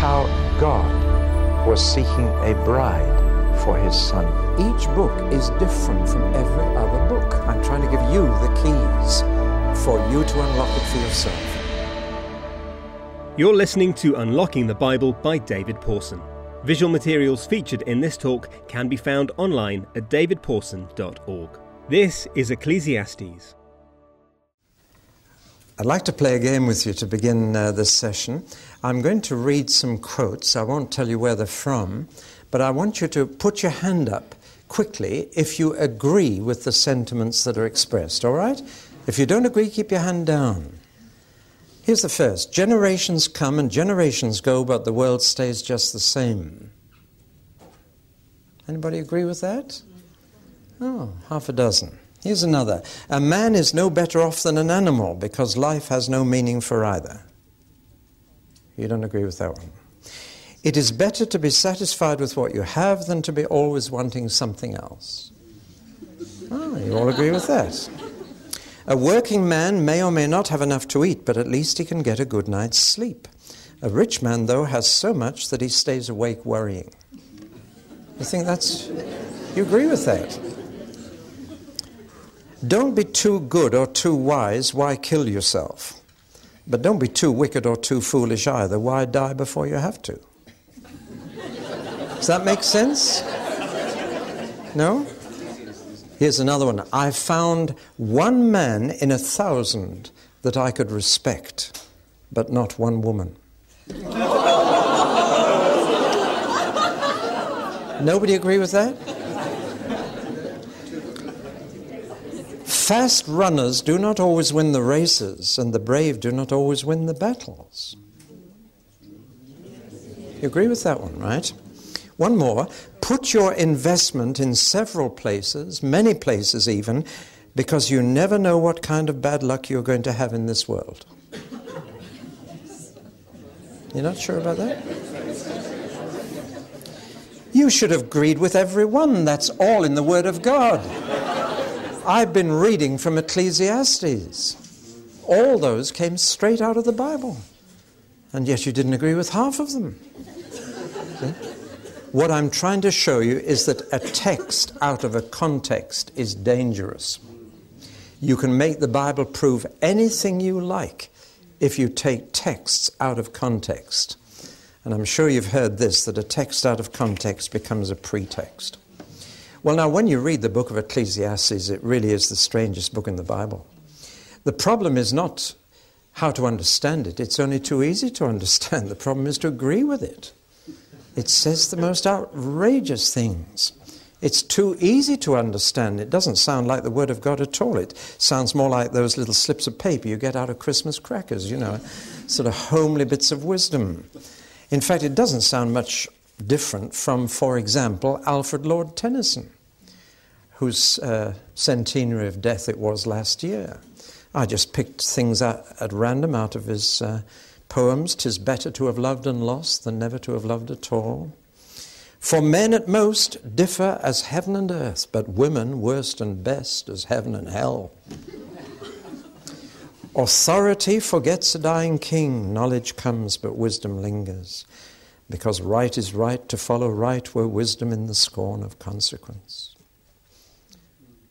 how God was seeking a bride for his son. Each book is different from every other book. I'm trying to give you the keys for you to unlock it for yourself. You're listening to Unlocking the Bible by David Pawson. Visual materials featured in this talk can be found online at davidpawson.org. This is Ecclesiastes. I'd like to play a game with you to begin uh, this session. I'm going to read some quotes. I won't tell you where they're from, but I want you to put your hand up quickly if you agree with the sentiments that are expressed, all right? If you don't agree, keep your hand down. Here's the first Generations come and generations go, but the world stays just the same. Anybody agree with that? Oh, half a dozen. Here's another. A man is no better off than an animal because life has no meaning for either. You don't agree with that one. It is better to be satisfied with what you have than to be always wanting something else. Oh, you all agree with that. A working man may or may not have enough to eat, but at least he can get a good night's sleep. A rich man, though, has so much that he stays awake worrying. You think that's. You agree with that? Don't be too good or too wise. Why kill yourself? But don't be too wicked or too foolish either. Why die before you have to? Does that make sense? No? Here's another one. I found one man in a thousand that I could respect, but not one woman. Nobody agree with that? Fast runners do not always win the races, and the brave do not always win the battles. You agree with that one, right? One more. Put your investment in several places, many places even, because you never know what kind of bad luck you're going to have in this world. You're not sure about that? You should have agreed with everyone. That's all in the Word of God. I've been reading from Ecclesiastes. All those came straight out of the Bible. And yet you didn't agree with half of them. What I'm trying to show you is that a text out of a context is dangerous. You can make the Bible prove anything you like if you take texts out of context. And I'm sure you've heard this that a text out of context becomes a pretext. Well, now, when you read the book of Ecclesiastes, it really is the strangest book in the Bible. The problem is not how to understand it, it's only too easy to understand. The problem is to agree with it. It says the most outrageous things. It's too easy to understand. It doesn't sound like the Word of God at all. It sounds more like those little slips of paper you get out of Christmas crackers, you know, sort of homely bits of wisdom. In fact, it doesn't sound much different from, for example, Alfred Lord Tennyson, whose uh, centenary of death it was last year. I just picked things at, random out of his uh, poems, "Tis better to have loved and lost than never to have loved at all." For men at most differ as heaven and earth, but women worst and best as heaven and hell. Authority forgets a dying king, knowledge comes, but wisdom lingers, because right is right to follow right were wisdom in the scorn of consequence.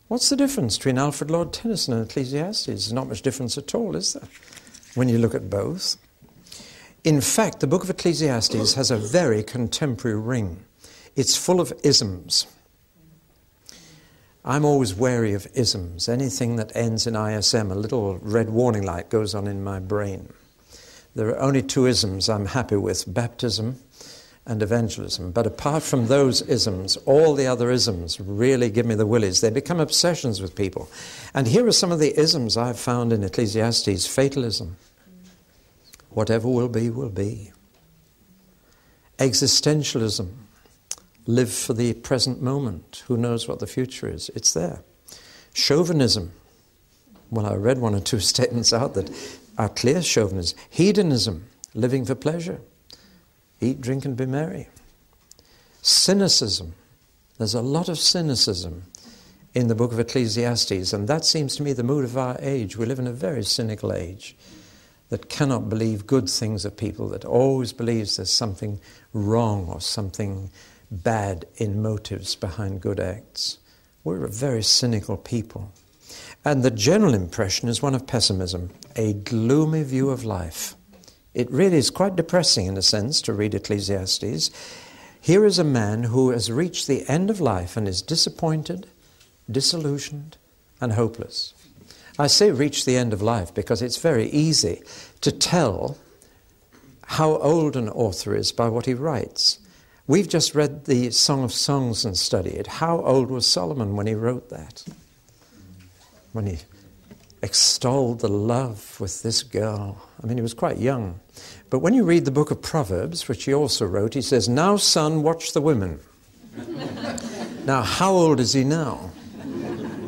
What's the difference between Alfred Lord Tennyson and Ecclesiastes? Not much difference at all, is there, when you look at both? In fact, the book of Ecclesiastes has a very contemporary ring. It's full of isms. I'm always wary of isms. Anything that ends in ISM, a little red warning light goes on in my brain. There are only two isms I'm happy with baptism and evangelism. But apart from those isms, all the other isms really give me the willies. They become obsessions with people. And here are some of the isms I've found in Ecclesiastes fatalism. Whatever will be, will be. Existentialism. Live for the present moment. Who knows what the future is? It's there. Chauvinism. Well, I read one or two statements out that are clear chauvinism. Hedonism. Living for pleasure. Eat, drink, and be merry. Cynicism. There's a lot of cynicism in the book of Ecclesiastes, and that seems to me the mood of our age. We live in a very cynical age. that cannot believe good things of people, that always believes there's something wrong or something bad in motives behind good acts. We're a very cynical people. And the general impression is one of pessimism, a gloomy view of life. It really is quite depressing, in a sense, to read Ecclesiastes. Here is a man who has reached the end of life and is disappointed, disillusioned, and hopeless. I say reach the end of life because it's very easy to tell how old an author is by what he writes. We've just read the Song of Songs and studied. How old was Solomon when he wrote that? When he extolled the love with this girl. I mean, he was quite young. But when you read the book of Proverbs, which he also wrote, he says, Now, son, watch the women. now, how old is he now?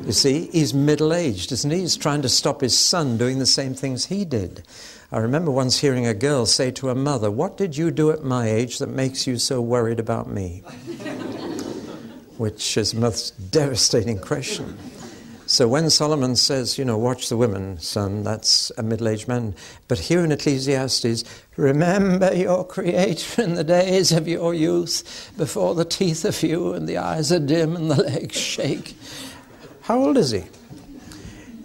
You see, he's middle aged, isn't he? He's trying to stop his son doing the same things he did. I remember once hearing a girl say to her mother, What did you do at my age that makes you so worried about me? Which is a most devastating question. So when Solomon says, you know, watch the women, son, that's a middle aged man. But here in Ecclesiastes, remember your Creator in the days of your youth, before the teeth are few and the eyes are dim and the legs shake. How old is he?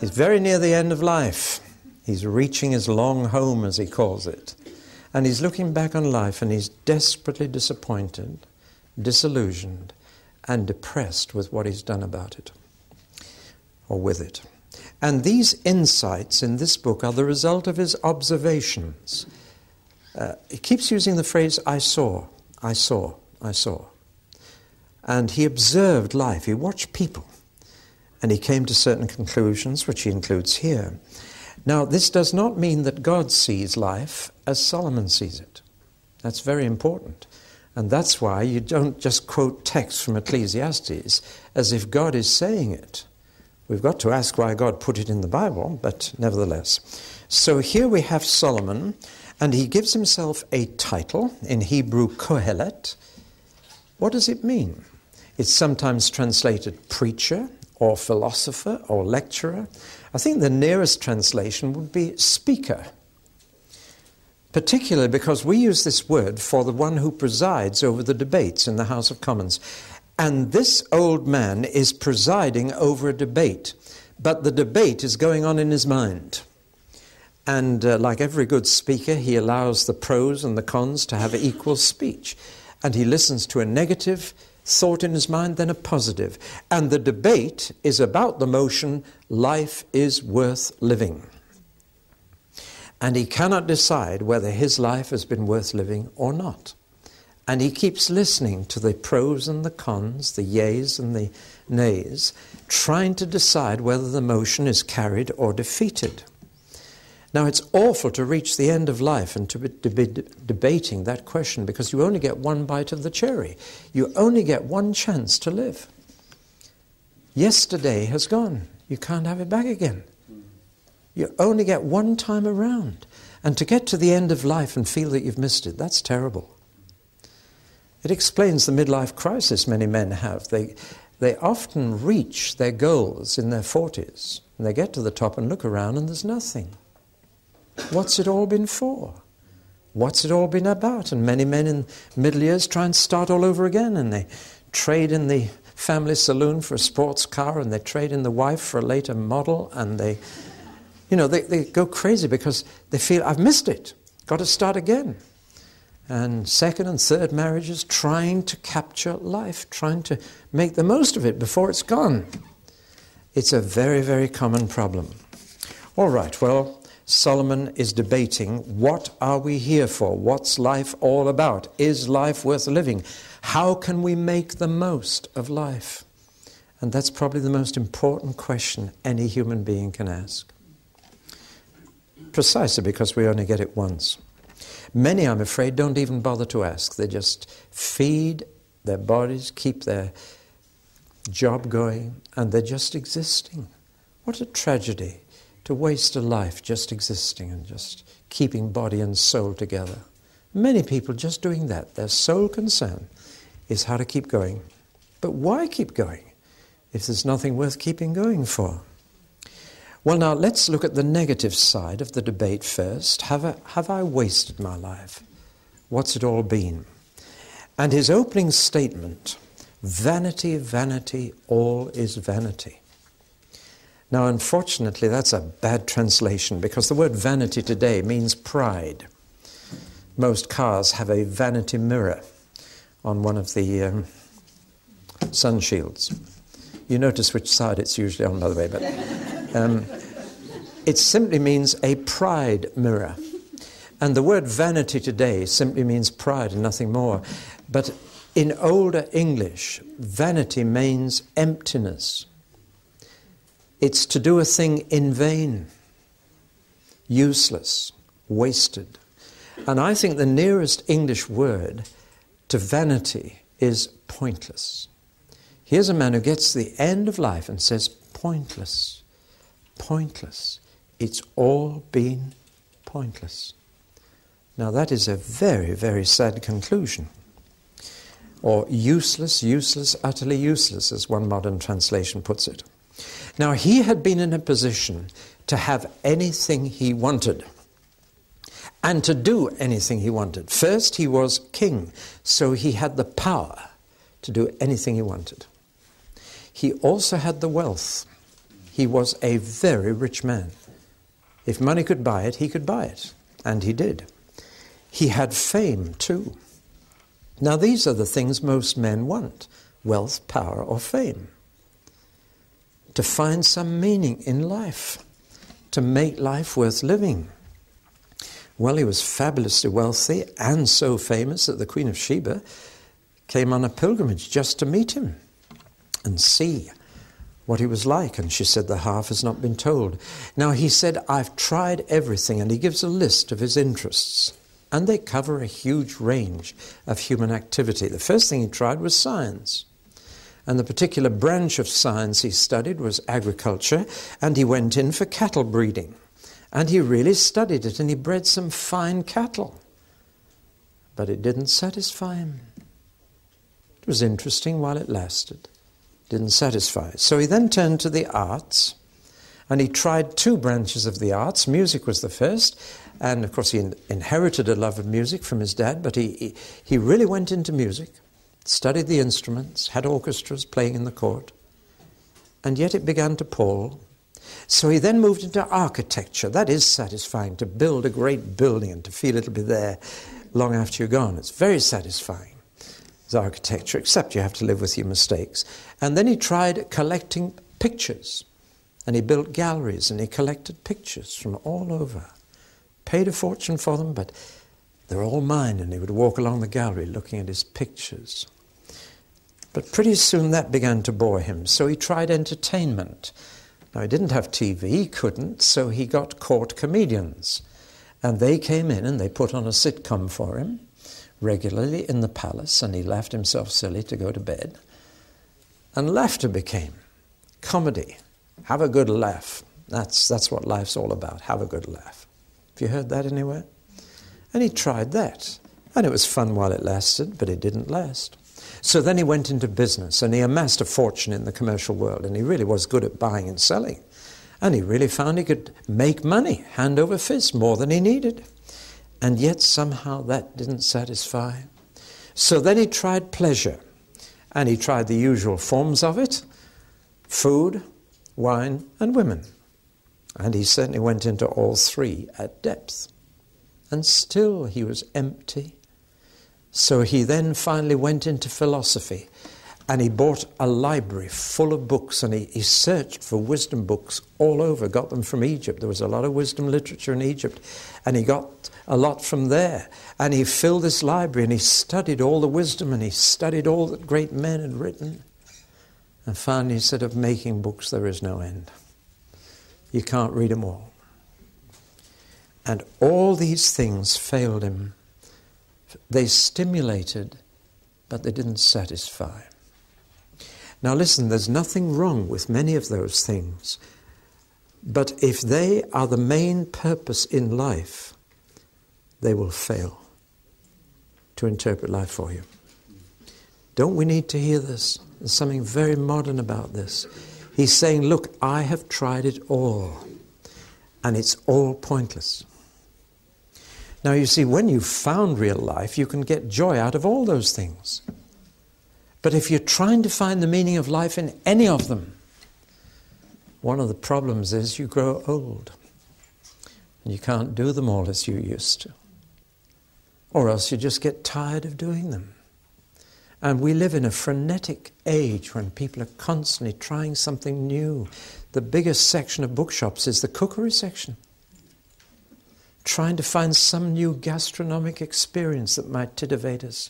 He's very near the end of life. He's reaching his long home, as he calls it. And he's looking back on life and he's desperately disappointed, disillusioned, and depressed with what he's done about it or with it. And these insights in this book are the result of his observations. Uh, he keeps using the phrase, I saw, I saw, I saw. And he observed life, he watched people, and he came to certain conclusions, which he includes here. Now, this does not mean that God sees life as Solomon sees it. That's very important. And that's why you don't just quote texts from Ecclesiastes as if God is saying it. We've got to ask why God put it in the Bible, but nevertheless. So here we have Solomon, and he gives himself a title, in Hebrew, Kohelet. What does it mean? It's sometimes translated preacher, or philosopher, or lecturer. I think the nearest translation would be speaker, particularly because we use this word for the one who presides over the debates in the House of Commons. And this old man is presiding over a debate, but the debate is going on in his mind. And uh, like every good speaker, he allows the pros and the cons to have equal speech. And he listens to a negative thought in his mind then a positive. And the debate is about the motion life is worth living. And he cannot decide whether his life has been worth living or not. And he keeps listening to the pros and the cons, the yeas and the nays, trying to decide whether the motion is carried or defeated. Now, it's awful to reach the end of life and to be, to be debating that question because you only get one bite of the cherry. You only get one chance to live. Yesterday has gone. You can't have it back again. You only get one time around. And to get to the end of life and feel that you've missed it, that's terrible. It explains the midlife crisis many men have. They, they often reach their goals in their 40s, and they get to the top and look around and there's nothing. What's it all been for? What's it all been about? And many men in middle years try and start all over again and they trade in the family saloon for a sports car and they trade in the wife for a later model and they, you know, they, they go crazy because they feel, I've missed it, got to start again. And second and third marriages trying to capture life, trying to make the most of it before it's gone. It's a very, very common problem. All right, well, Solomon is debating what are we here for? What's life all about? Is life worth living? How can we make the most of life? And that's probably the most important question any human being can ask. Precisely because we only get it once. Many, I'm afraid, don't even bother to ask. They just feed their bodies, keep their job going, and they're just existing. What a tragedy to waste a life just existing and just keeping body and soul together. Many people just doing that. Their sole concern is how to keep going. But why keep going if there's nothing worth keeping going for? Well, now let's look at the negative side of the debate first. Have I, have I wasted my life? What's it all been? And his opening statement vanity, vanity, all is vanity. Now, unfortunately, that's a bad translation because the word vanity today means pride. Most cars have a vanity mirror on one of the um, sun shields. You notice which side it's usually on, by the way, but um, it simply means a pride mirror. And the word vanity today simply means pride and nothing more. But in older English, vanity means emptiness. It's to do a thing in vain, useless, wasted. And I think the nearest English word to vanity is pointless. Here's a man who gets to the end of life and says, pointless, pointless. It's all been pointless. Now, that is a very, very sad conclusion. Or useless, useless, utterly useless, as one modern translation puts it. Now, he had been in a position to have anything he wanted and to do anything he wanted. First, he was king, so he had the power to do anything he wanted. He also had the wealth. He was a very rich man. If money could buy it, he could buy it, and he did. He had fame too. Now, these are the things most men want wealth, power, or fame to find some meaning in life, to make life worth living. Well, he was fabulously wealthy and so famous that the Queen of Sheba came on a pilgrimage just to meet him and see what he was like. And she said, The half has not been told. Now, he said, I've tried everything. And he gives a list of his interests. And they cover a huge range of human activity. The first thing he tried was science. And the particular branch of science he studied was agriculture, and he went in for cattle breeding. And he really studied it, and he bred some fine cattle. But it didn't satisfy him. It was interesting while it lasted, didn't satisfy. So he then turned to the arts, and he tried two branches of the arts. Music was the first, and of course he inherited a love of music from his dad, but he, he, he really went into music studied the instruments, had orchestras playing in the court, and yet it began to pall. So he then moved into architecture. That is satisfying to build a great building and to feel it'll be there long after you're gone. It's very satisfying architecture, except you have to live with your mistakes. And then he tried collecting pictures. And he built galleries and he collected pictures from all over. Paid a fortune for them, but they're all mine. And he would walk along the gallery looking at his pictures. But pretty soon that began to bore him, so he tried entertainment. Now, he didn't have TV, he couldn't, so he got court comedians. And they came in and they put on a sitcom for him regularly in the palace, and he laughed himself silly to go to bed. And laughter became comedy. Have a good laugh. That's, that's what life's all about. Have a good laugh. Have you heard that anywhere? And he tried that. And it was fun while it lasted, but it didn't last. So then he went into business and he amassed a fortune in the commercial world and he really was good at buying and selling. And he really found he could make money hand over fist more than he needed. And yet somehow that didn't satisfy. So then he tried pleasure and he tried the usual forms of it food, wine, and women. And he certainly went into all three at depth. And still he was empty so he then finally went into philosophy and he bought a library full of books and he, he, searched for wisdom books all over, got them from Egypt. There was a lot of wisdom literature in Egypt, and he got a lot from there. And he filled this library and he studied all the wisdom and he studied all that great men had written. And finally, he said, Of making books, there is no end. You can't read them all. And all these things failed him they stimulated, but they didn't satisfy. Now, listen, there's nothing wrong with many of those things, but if they are the main purpose in life, they will fail to interpret life for you. Don't we need to hear this? There's something very modern about this. He's saying, Look, I have tried it all. and it's all pointless. Now, you see, when you've found real life, you can get joy out of all those things. But if you're trying to find the meaning of life in any of them, one of the problems is you grow old. And you can't do them all as you used to. Or else you just get tired of doing them. And we live in a frenetic age when people are constantly trying something new. The biggest section of bookshops is the cookery section. Trying to find some new gastronomic experience that might titivate us.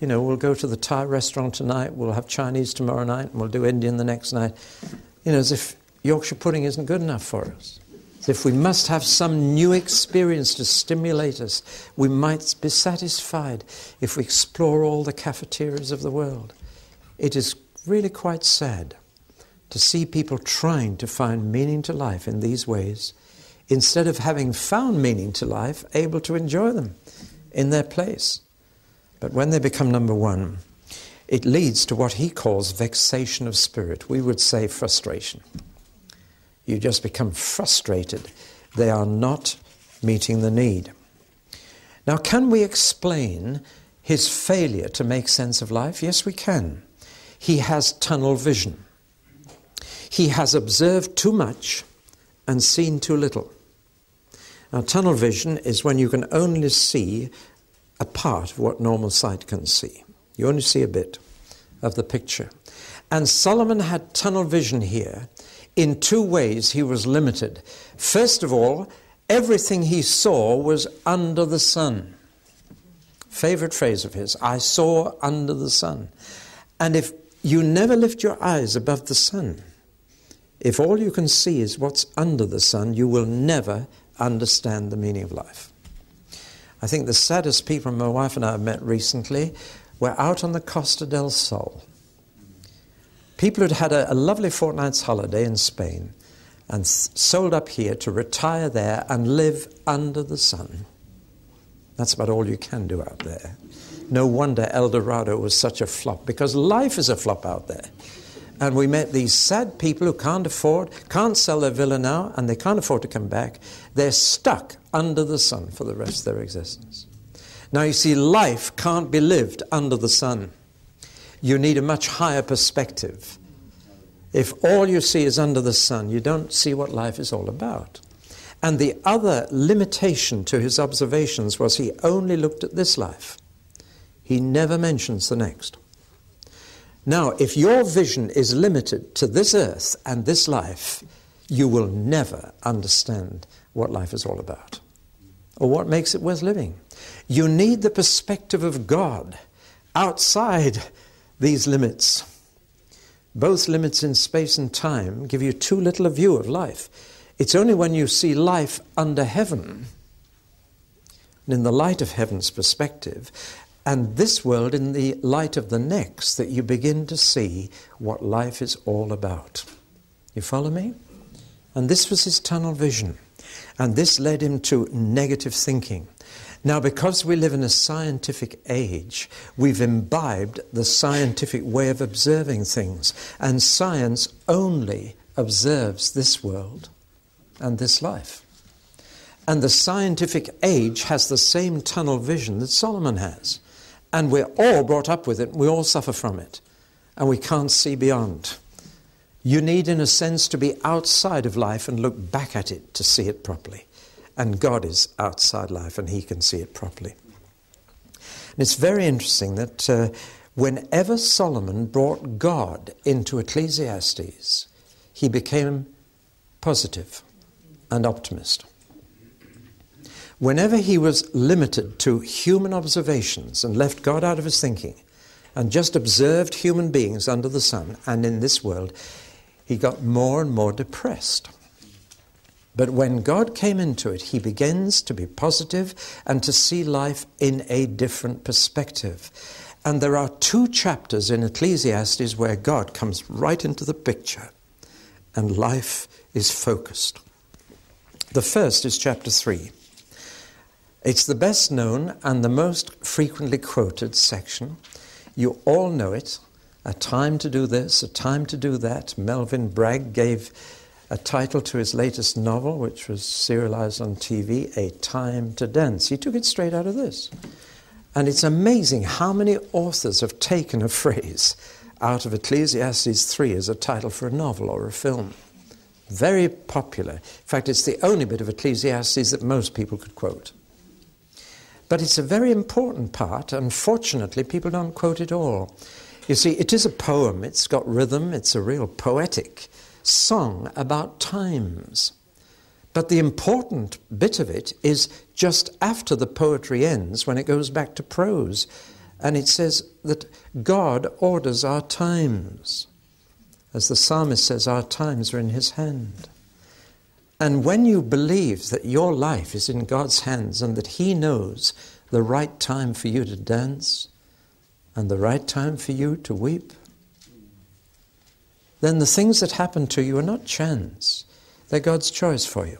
You know, we'll go to the Thai restaurant tonight, we'll have Chinese tomorrow night, and we'll do Indian the next night. You know, as if Yorkshire pudding isn't good enough for us. As if we must have some new experience to stimulate us. We might be satisfied if we explore all the cafeterias of the world. It is really quite sad to see people trying to find meaning to life in these ways instead of having found meaning to life, able to enjoy them in their place. But when they become number one, it leads to what he calls vexation of spirit. We would say frustration. You just become frustrated. They are not meeting the need. Now, can we explain his failure to make sense of life? Yes, we can. He has tunnel vision. He has observed too much and seen too little. Now, tunnel vision is when you can only see a part of what normal sight can see. You only see a bit of the picture. And Solomon had tunnel vision here in two ways he was limited. First of all, everything he saw was under the sun. Favorite phrase of his I saw under the sun. And if you never lift your eyes above the sun, if all you can see is what's under the sun, you will never understand the meaning of life. I think the saddest people my wife and I have met recently were out on the Costa del Sol. People who'd had a, a lovely fortnight's holiday in Spain and sold up here to retire there and live under the sun. That's about all you can do out there. No wonder Eldorado was such a flop because life is a flop out there. And we met these sad people who can't afford, can't sell their villa now, and they can't afford to come back. They're stuck under the sun for the rest of their existence. Now, you see, life can't be lived under the sun you need a much higher perspective. If all you see is under the sun, you don't see what life is all about. And the other limitation to his observations was he only looked at this life. He never mentions the next. Now, if your vision is limited to this earth and this life, you will never understand what life is all about or what makes it worth living. You need the perspective of God outside these limits. Both limits in space and time give you too little a view of life. It's only when you see life under heaven, and in the light of heaven's perspective, and this world in the light of the next, that you begin to see what life is all about. You follow me? And this was his tunnel vision. And this led him to negative thinking. Now, because we live in a scientific age, we've imbibed the scientific way of observing things, and science only observes this world and this life. And the scientific age has the same tunnel vision that Solomon has. And we're all brought up with it, we all suffer from it, and we can't see beyond. You need, in a sense, to be outside of life and look back at it to see it properly and God is outside life and he can see it properly. And it's very interesting that uh, whenever Solomon brought God into Ecclesiastes, he became positive and optimist. Whenever he was limited to human observations and left God out of his thinking and just observed human beings under the sun and in this world, he got more and more depressed. But when God came into it, he begins to be positive and to see life in a different perspective. And there are two chapters in Ecclesiastes where God comes right into the picture and life is focused. The first is chapter 3. It's the best known and the most frequently quoted section. You all know it. A time to do this, a time to do that. Melvin Bragg gave a title to his latest novel, which was serialized on TV, A Time to Dance. He took it straight out of this. And it's amazing how many authors have taken a phrase out of Ecclesiastes 3 as a title for a novel or a film. Very popular. In fact, it's the only bit of Ecclesiastes that most people could quote. But it's a very important part. Unfortunately, people don't quote it all. You see, it is a poem, it's got rhythm, it's a real poetic song about times. But the important bit of it is just after the poetry ends, when it goes back to prose. And it says that God orders our times. As the psalmist says, our times are in his hand. And when you believe that your life is in God's hands and that he knows the right time for you to dance and the right time for you to weep, then the things that happen to you are not chance, they're God's choice for you.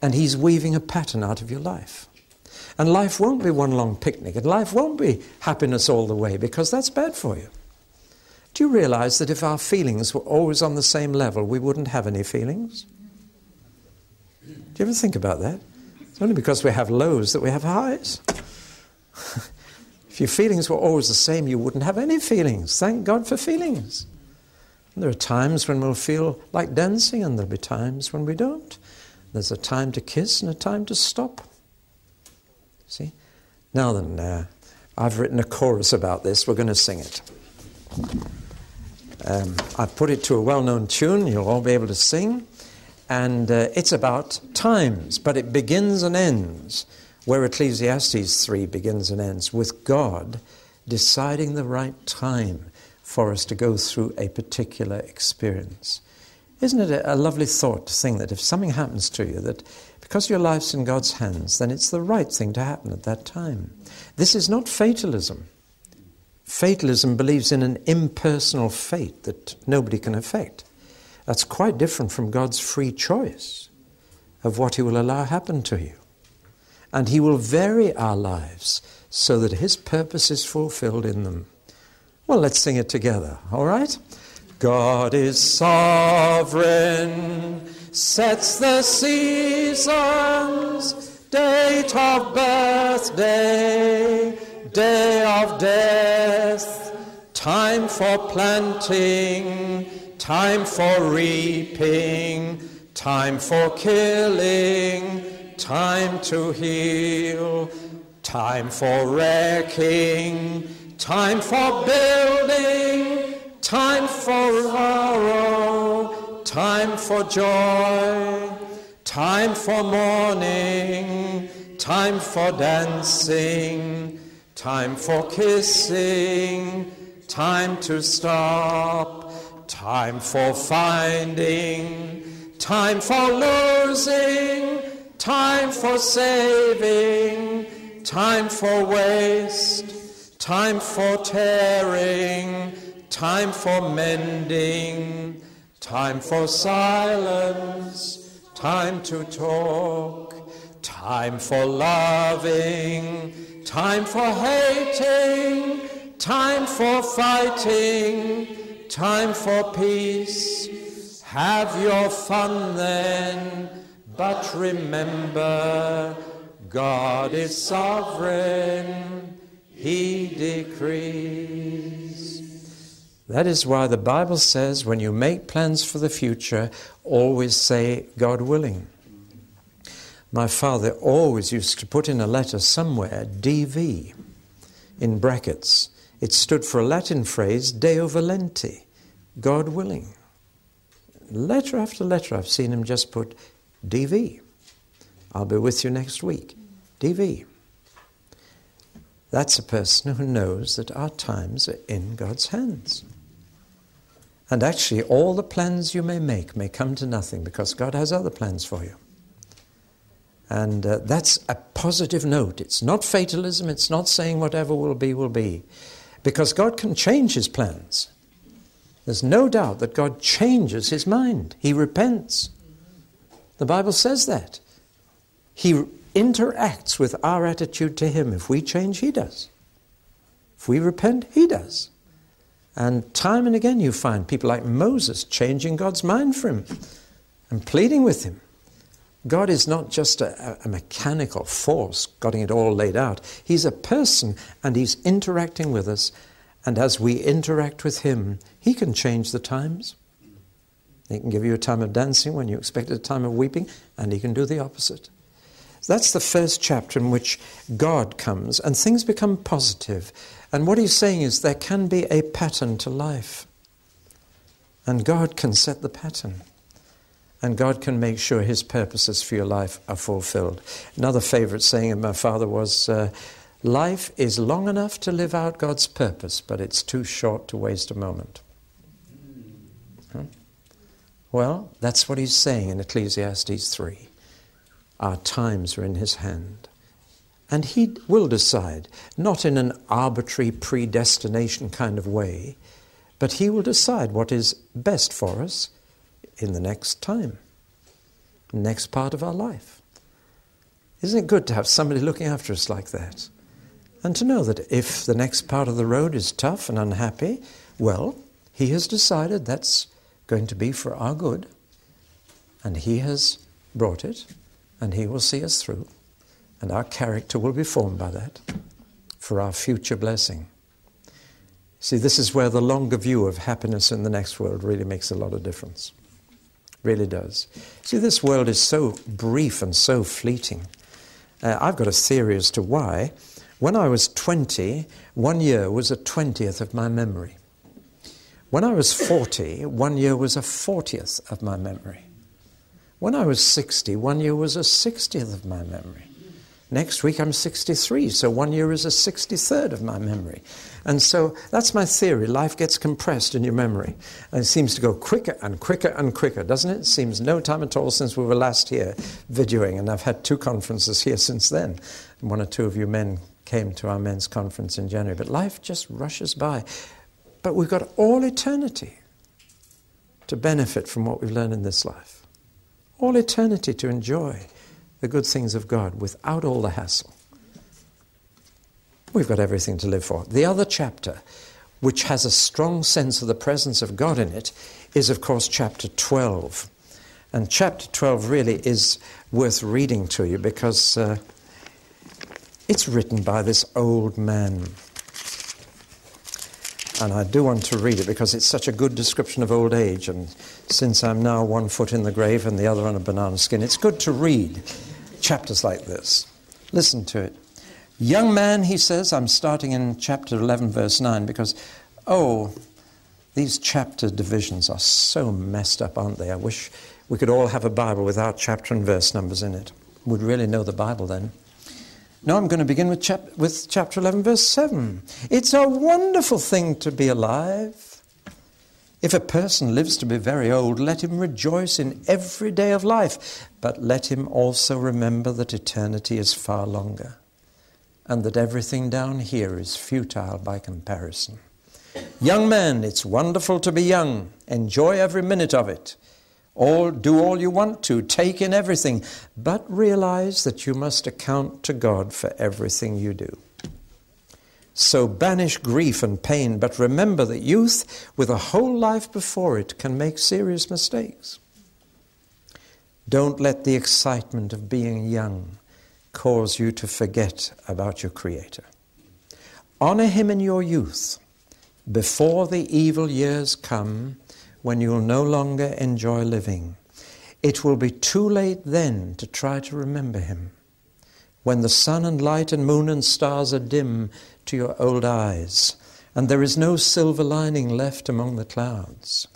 And He's weaving a pattern out of your life. And life won't be one long picnic, and life won't be happiness all the way because that's bad for you. Do you realize that if our feelings were always on the same level, we wouldn't have any feelings? Do you ever think about that? It's only because we have lows that we have highs. if your feelings were always the same, you wouldn't have any feelings. Thank God for feelings. There are times when we'll feel like dancing, and there'll be times when we don't. There's a time to kiss and a time to stop. See? Now then, uh, I've written a chorus about this. We're going to sing it. Um, I've put it to a well known tune, you'll all be able to sing. And uh, it's about times, but it begins and ends where Ecclesiastes 3 begins and ends with God deciding the right time for us to go through a particular experience. Isn't it a, lovely thought to think that if something happens to you, that because your life's in God's hands, then it's the right thing to happen at that time? This is not fatalism. Fatalism believes in an impersonal fate that nobody can affect. That's quite different from God's free choice of what He will allow happen to you. And He will vary our lives so that His purpose is fulfilled in them. Well, let's sing it together, all right? God is sovereign, sets the seasons, date of birthday, day of death, time for planting, time for reaping, time for killing, time to heal, time for wrecking Time for building, time for sorrow, time for joy, time for mourning, time for dancing, time for kissing, time to stop, time for finding, time for losing, time for saving, time for waste time for tearing, time for mending, time for silence, time to talk, time for loving, time for hating, time for fighting, time for peace. Have your fun then, but remember, God is sovereign he decrees. That is why the Bible says when you make plans for the future, always say, God willing. My father always used to put in a letter somewhere, DV, in brackets. It stood for a Latin phrase, Deo volenti, God willing. Letter after letter, I've seen him just put DV. I'll be with you next week. DV. That's a person who knows that our times are in God's hands. And actually, all the plans you may make may come to nothing because God has other plans for you. And uh, that's a positive note. It's not fatalism, it's not saying whatever will be, will be. Because God can change his plans. There's no doubt that God changes his mind. He repents. The Bible says that. He interacts with our attitude to Him. If we change, He does. If we repent, He does. And time and again, you find people like Moses changing God's mind for him and pleading with him. God is not just a, a, mechanical force, getting it all laid out. He's a person and He's interacting with us. And as we interact with Him, He can change the times. He can give you a time of dancing when you expected a time of weeping, and He can do the opposite. That's the first chapter in which God comes and things become positive. And what He's saying is there can be a pattern to life, and God can set the pattern and God can make sure His purposes for your life are fulfilled. Another favorite saying of my father was uh, Life is long enough to live out God's purpose, but it's too short to waste a moment. Huh? Well, that's what he's saying in Ecclesiastes 3. Our times are in His hand. And He will decide, not in an arbitrary predestination kind of way, but He will decide what is best for us in the next time, next part of our life. Isn't it good to have somebody looking after us like that? And to know that if the next part of the road is tough and unhappy, well, He has decided that's going to be for our good, and He has brought it, and He will see us through, and our character will be formed by that for our future blessing. See, this is where the longer view of happiness in the next world really makes a lot of difference really does. See, this world is so brief and so fleeting. Uh, I've got a theory as to why. When I was 20, one year was a 20th of my memory. When I was 40, one year was a 40th of my memory. When I was 60, one year was a 60th of my memory. Next week I'm 63, so one year is a 63rd of my memory. And so that's my theory. Life gets compressed in your memory. And it seems to go quicker and quicker and quicker, doesn't it? It seems no time at all since we were last here videoing. And I've had two conferences here since then. One or two of you men came to our men's conference in January. But life just rushes by. But we've got all eternity to benefit from what we've learned in this life. All eternity to enjoy the good things of God without all the hassle. We've got everything to live for. The other chapter, which has a strong sense of the presence of God in it, is, of course, chapter 12. And chapter 12 really is worth reading to you because uh, it's written by this old man. And I do want to read it because it's such a good description of old age. And since I'm now one foot in the grave and the other on a banana skin, it's good to read chapters like this. Listen to it. Young man, he says, I'm starting in chapter 11, verse 9, because, oh, these chapter divisions are so messed up, aren't they? I wish we could all have a Bible without chapter and verse numbers in it. We'd really know the Bible then. No, I'm going to begin with, chap- with chapter 11, verse 7. It's a wonderful thing to be alive. If a person lives to be very old, let him rejoice in every day of life, but let him also remember that eternity is far longer and that everything down here is futile by comparison. Young man, it's wonderful to be young. Enjoy every minute of it. All, do all you want to, take in everything, but realize that you must account to God for everything you do. So banish grief and pain, but remember that youth, with a whole life before it, can make serious mistakes. Don't let the excitement of being young cause you to forget about your Creator. Honor Him in your youth before the evil years come when you'll no longer enjoy living. It will be too late then to try to remember Him. When the sun and light and moon and stars are dim to your old eyes, and there is no silver lining left among the clouds.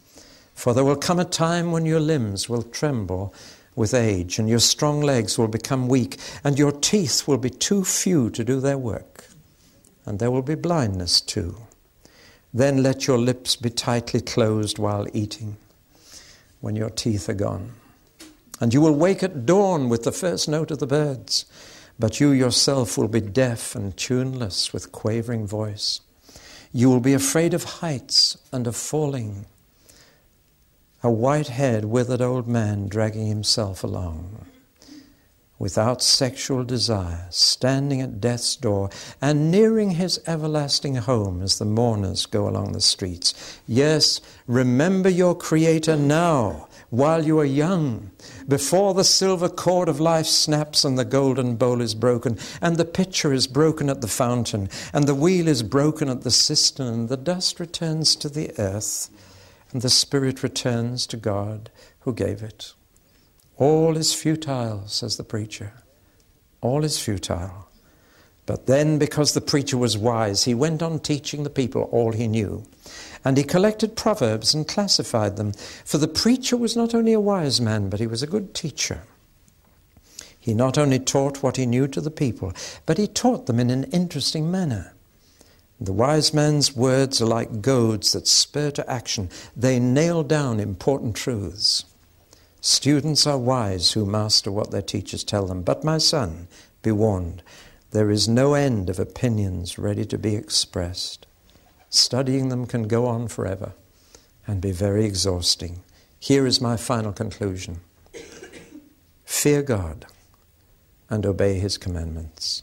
For there will come a time when your limbs will tremble with age, and your strong legs will become weak, and your teeth will be too few to do their work, and there will be blindness too. Then let your lips be tightly closed while eating, when your teeth are gone. And you will wake at dawn with the first note of the birds, but you yourself will be deaf and tuneless with quavering voice. You will be afraid of heights and of falling a white haired, withered old man dragging himself along. without sexual desire, standing at death's door and nearing his everlasting home as the mourners go along the streets. Yes, remember your Creator now while you are young, before the silver cord of life snaps and the golden bowl is broken, and the pitcher is broken at the fountain, and the wheel is broken at the cistern, and the dust returns to the earth, and the spirit returns to God who gave it. All is futile, says the preacher. All is futile. But then, because the preacher was wise, he went on teaching the people all he knew. And he collected proverbs and classified them. For the preacher was not only a wise man, but he was a good teacher. He not only taught what he knew to the people, but he taught them in an interesting manner. The wise man's words are like goads that spur to action, they nail down important truths. Students are wise who master what their teachers tell them. But, my son, be warned, there is no end of opinions ready to be expressed. Studying them can go on forever and be very exhausting. Here is my final conclusion Fear God and obey His commandments,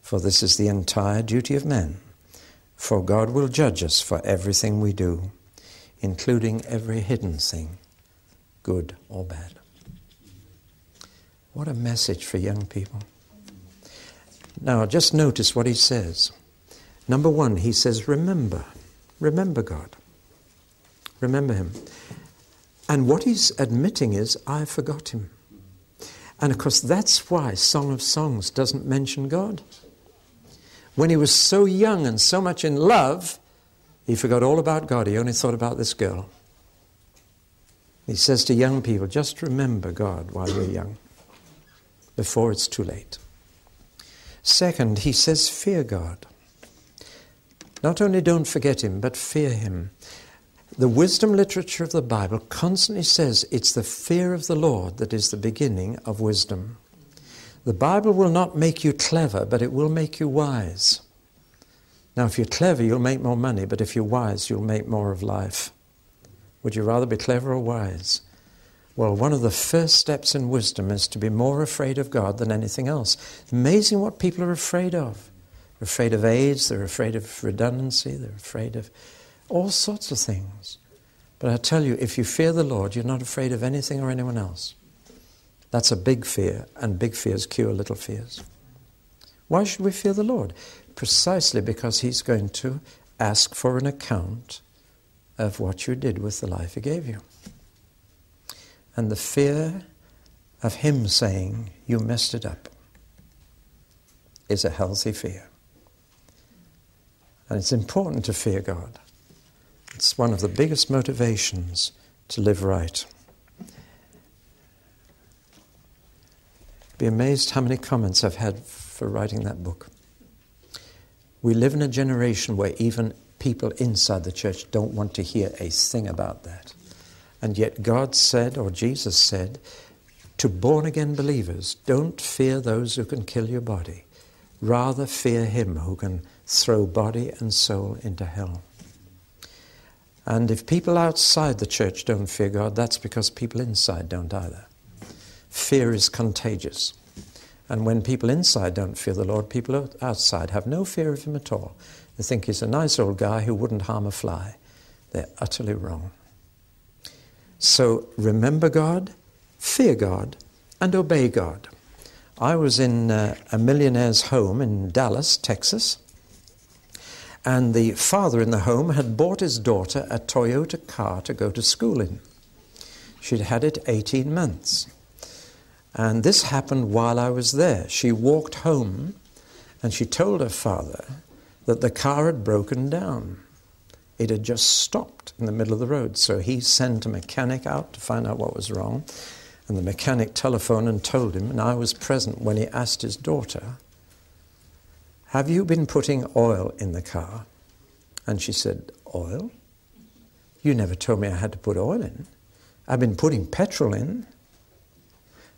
for this is the entire duty of men. For God will judge us for everything we do, including every hidden thing good or bad. What a message for young people. Now, just notice what he says. Number one, he says, Remember. Remember God. Remember Him. And what he's admitting is, I forgot Him. And of course, that's why Song of Songs doesn't mention God. When he was so young and so much in love, he forgot all about God. He only thought about this girl. He says to young people, just remember God while you're young, before it's too late. Second, he says, fear God. Not only don't forget him, but fear him. The wisdom literature of the Bible constantly says it's the fear of the Lord that is the beginning of wisdom. The Bible will not make you clever, but it will make you wise. Now, if you're clever, you'll make more money, but if you're wise, you'll make more of life. Would you rather be clever or wise? Well, one of the first steps in wisdom is to be more afraid of God than anything else. amazing what people are afraid of. They're afraid of AIDS, they're afraid of redundancy, they're afraid of all sorts of things. But I tell you, if you fear the Lord, you're not afraid of anything or anyone else. That's a big fear, and big fears cure little fears. Why should we fear the Lord? Precisely because He's going to ask for an account of what you did with the life He gave you. And the fear of Him saying, You messed it up, is a healthy fear. And it's important to fear God. It's one of the biggest motivations to live right. Be amazed how many comments I've had for writing that book. We live in a generation where even people inside the church don't want to hear a thing about that. And yet, God said, or Jesus said, to born again believers, don't fear those who can kill your body. Rather, fear him who can throw body and soul into hell. And if people outside the church don't fear God, that's because people inside don't either. Fear is contagious. And when people inside don't fear the Lord, people outside have no fear of Him at all. They think He's a nice old guy who wouldn't harm a fly. They're utterly wrong. So remember God, fear God, and obey God. I was in uh, a millionaire's home in Dallas, Texas, and the father in the home had bought his daughter a Toyota car to go to school in. She'd had it 18 months. And this happened while I was there. She walked home and she told her father that the car had broken down. It had just stopped in the middle of the road. So he sent a mechanic out to find out what was wrong. And the mechanic telephoned and told him, and I was present when he asked his daughter, Have you been putting oil in the car? And she said, Oil? You never told me I had to put oil in. I've been putting petrol in.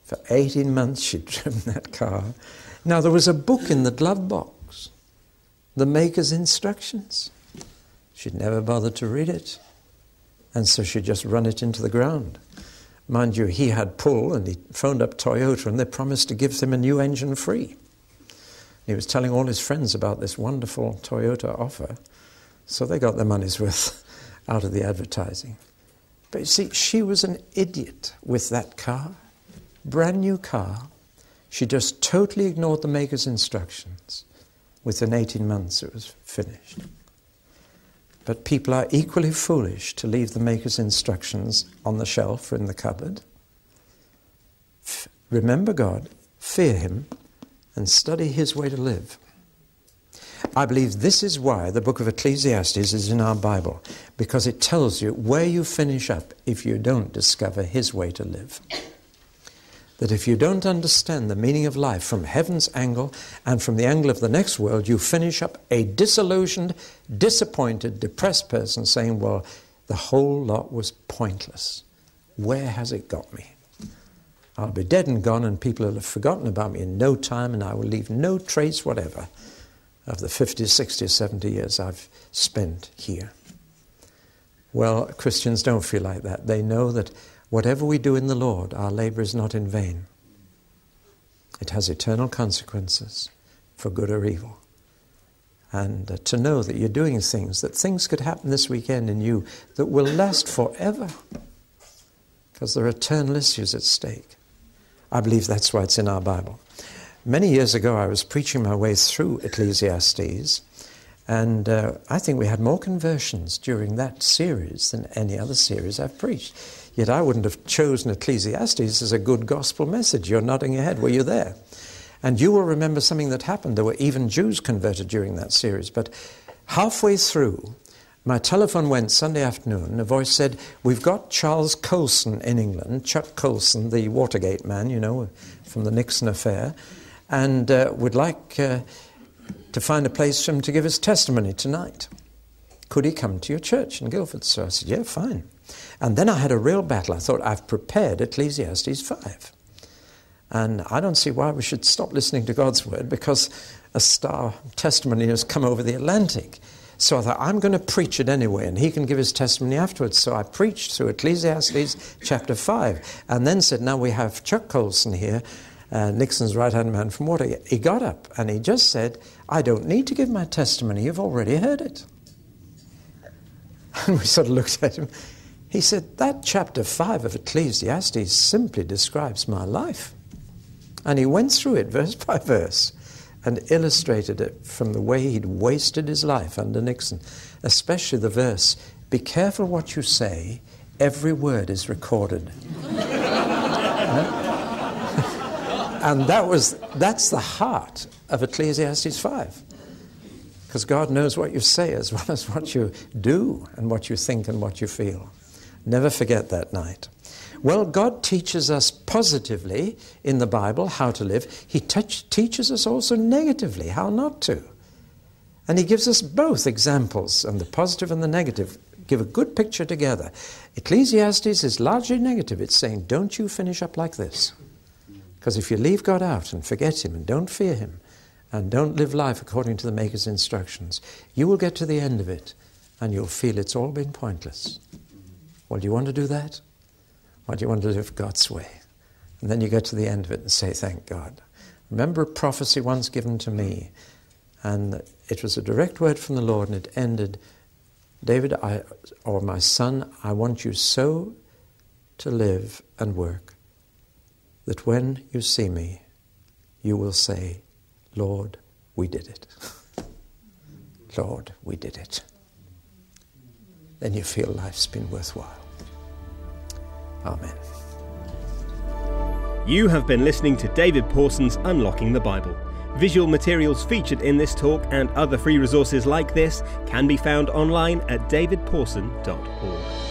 For 18 months she'd driven that car. Now there was a book in the glove box, the maker's instructions. She'd never bothered to read it. And so she'd just run it into the ground Mind you, he had pull and he phoned up Toyota and they promised to give him a new engine free. He was telling all his friends about this wonderful Toyota offer, so they got their money's worth out of the advertising. But you see, she was an idiot with that car, brand new car. She just totally ignored the maker's instructions. Within 18 months, it was finished. But people are equally foolish to leave the Maker's instructions on the shelf or in the cupboard. F- remember God, fear Him, and study His way to live. I believe this is why the book of Ecclesiastes is in our Bible, because it tells you where you finish up if you don't discover His way to live that if you don't understand the meaning of life from heaven's angle and from the angle of the next world, you finish up a disillusioned, disappointed, depressed person saying, Well, the whole lot was pointless. Where has it got me? I'll be dead and gone, and people will have forgotten about me in no time, and I will leave no trace whatever of the 50, 60, 70 years I've spent here. Well, Christians don't feel like that. They know that Whatever we do in the Lord, our labor is not in vain. It has eternal consequences for good or evil. And uh, to know that you're doing things, that things could happen this weekend in you that will last forever because there are eternal issues at stake. I believe that's why it's in our Bible. Many years ago, I was preaching my way through Ecclesiastes, and uh, I think we had more conversions during that series than any other series I've preached. Yet I wouldn't have chosen Ecclesiastes as a good gospel message. You're nodding your head. Were you there? And you will remember something that happened. There were even Jews converted during that series. But halfway through, my telephone went Sunday afternoon. A voice said, We've got Charles Colson in England, Chuck Colson, the Watergate man, you know, from the Nixon affair, and uh, would like uh, to find a place for him to give his testimony tonight. Could he come to your church in Guildford? So I said, Yeah, fine. And then I had a real battle. I thought, I've prepared Ecclesiastes 5. And I don't see why we should stop listening to God's word because a star testimony has come over the Atlantic. So I thought, I'm going to preach it anyway, and he can give his testimony afterwards. So I preached through Ecclesiastes chapter 5, and then said, Now we have Chuck Colson here, uh, Nixon's right hand man from Watergate. He got up and he just said, I don't need to give my testimony, you've already heard it. And we sort of looked at him. He said, That chapter 5 of Ecclesiastes simply describes my life. And he went through it verse by verse and illustrated it from the way he'd wasted his life under Nixon, especially the verse Be careful what you say, every word is recorded. and that was, that's the heart of Ecclesiastes 5 because God knows what you say as well as what you do and what you think and what you feel. Never forget that night. Well, God teaches us positively in the Bible how to live. He touch, teaches us also negatively how not to. And He gives us both examples, and the positive and the negative give a good picture together. Ecclesiastes is largely negative. It's saying, don't you finish up like this. Because if you leave God out and forget Him and don't fear Him and don't live life according to the Maker's instructions, you will get to the end of it and you'll feel it's all been pointless. Well, do you want to do that? Or do you want to live God's way? And then you get to the end of it and say, Thank God. Remember a prophecy once given to me, and it was a direct word from the Lord, and it ended David, I, or my son, I want you so to live and work that when you see me, you will say, Lord, we did it. Lord, we did it. Then you feel life's been worthwhile. Amen. You have been listening to David Pawson's Unlocking the Bible. Visual materials featured in this talk and other free resources like this can be found online at davidpawson.org.